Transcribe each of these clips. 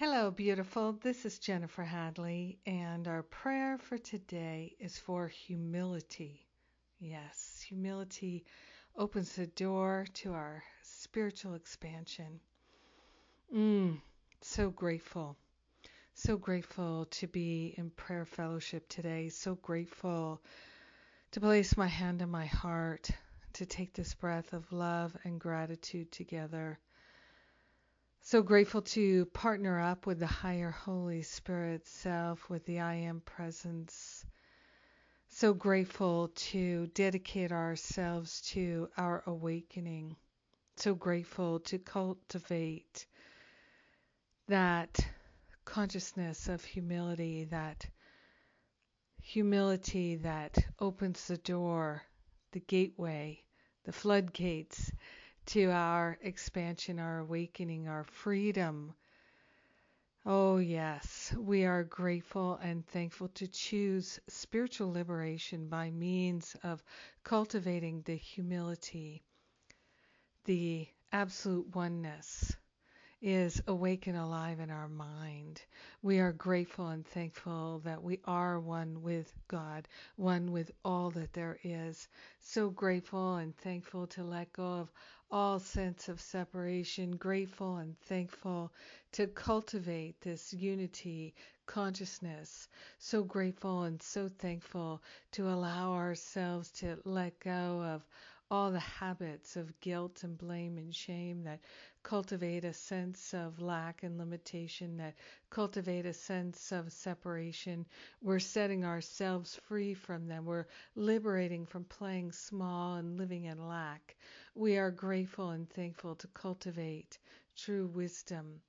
Hello, beautiful. This is Jennifer Hadley, and our prayer for today is for humility. Yes, humility opens the door to our spiritual expansion. Mm, so grateful. So grateful to be in prayer fellowship today. So grateful to place my hand on my heart, to take this breath of love and gratitude together. So grateful to partner up with the higher Holy Spirit self, with the I Am presence. So grateful to dedicate ourselves to our awakening. So grateful to cultivate that consciousness of humility, that humility that opens the door, the gateway, the floodgates to our expansion, our awakening, our freedom. Oh, yes, we are grateful and thankful to choose spiritual liberation by means of cultivating the humility, the absolute oneness is awake and alive in our mind. We are grateful and thankful that we are one with God, one with all that there is. So grateful and thankful to let go of all sense of separation, grateful and thankful to cultivate this unity consciousness. So grateful and so thankful to allow ourselves to let go of all the habits of guilt and blame and shame that cultivate a sense of lack and limitation, that cultivate a sense of separation. We're setting ourselves free from them. We're liberating from playing small and living in lack. We are grateful and thankful to cultivate true wisdom.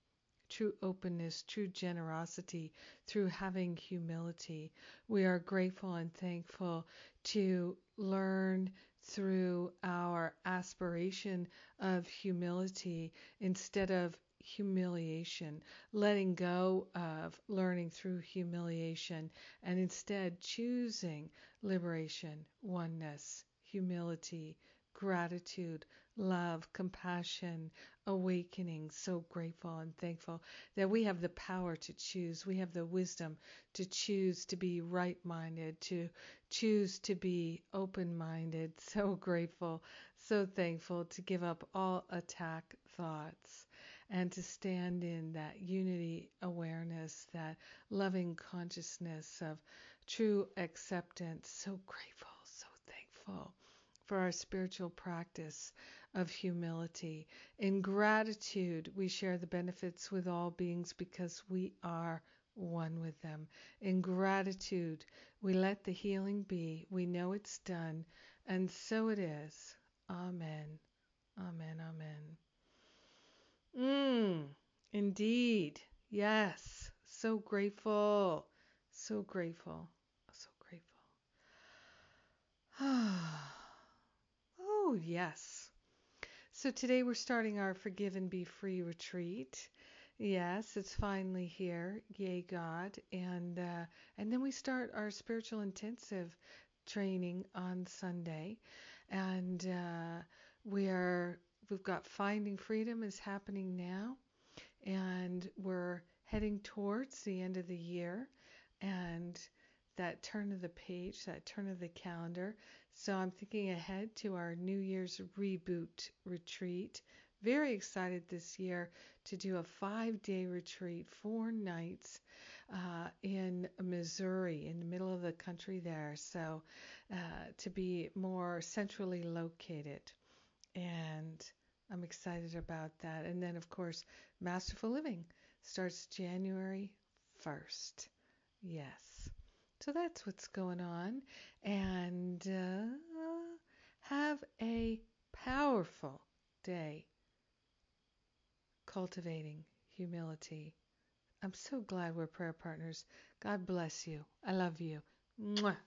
True openness, true generosity, through having humility. We are grateful and thankful to learn through our aspiration of humility instead of humiliation, letting go of learning through humiliation, and instead choosing liberation, oneness, humility, gratitude, love, compassion, awakening. So grateful and thankful that we have the power to choose. We have the wisdom to choose to be right minded, to choose to be open minded. So grateful, so thankful to give up all attack thoughts and to stand in that unity awareness, that loving consciousness of true acceptance. So grateful, for our spiritual practice of humility. In gratitude, we share the benefits with all beings because we are one with them. In gratitude, we let the healing be. We know it's done, and so it is. Amen. Amen. Amen. Mmm, indeed. Yes. So grateful. So grateful. oh, yes. So today we're starting our Forgive and Be Free retreat. Yes, it's finally here. Yay, God. And uh, and then we start our spiritual intensive training on Sunday, and uh, we are we've got Finding Freedom is happening now, and we're heading towards the end of the year, and that turn of the page, that turn of the calendar. So I'm thinking ahead to our New Year's reboot retreat. Very excited this year to do a five day retreat, four nights uh, in Missouri, in the middle of the country there. So uh, to be more centrally located. And I'm excited about that. And then, of course, Masterful Living starts January 1st. Yes. So that's what's going on. And uh, have a powerful day cultivating humility. I'm so glad we're prayer partners. God bless you. I love you. Mwah.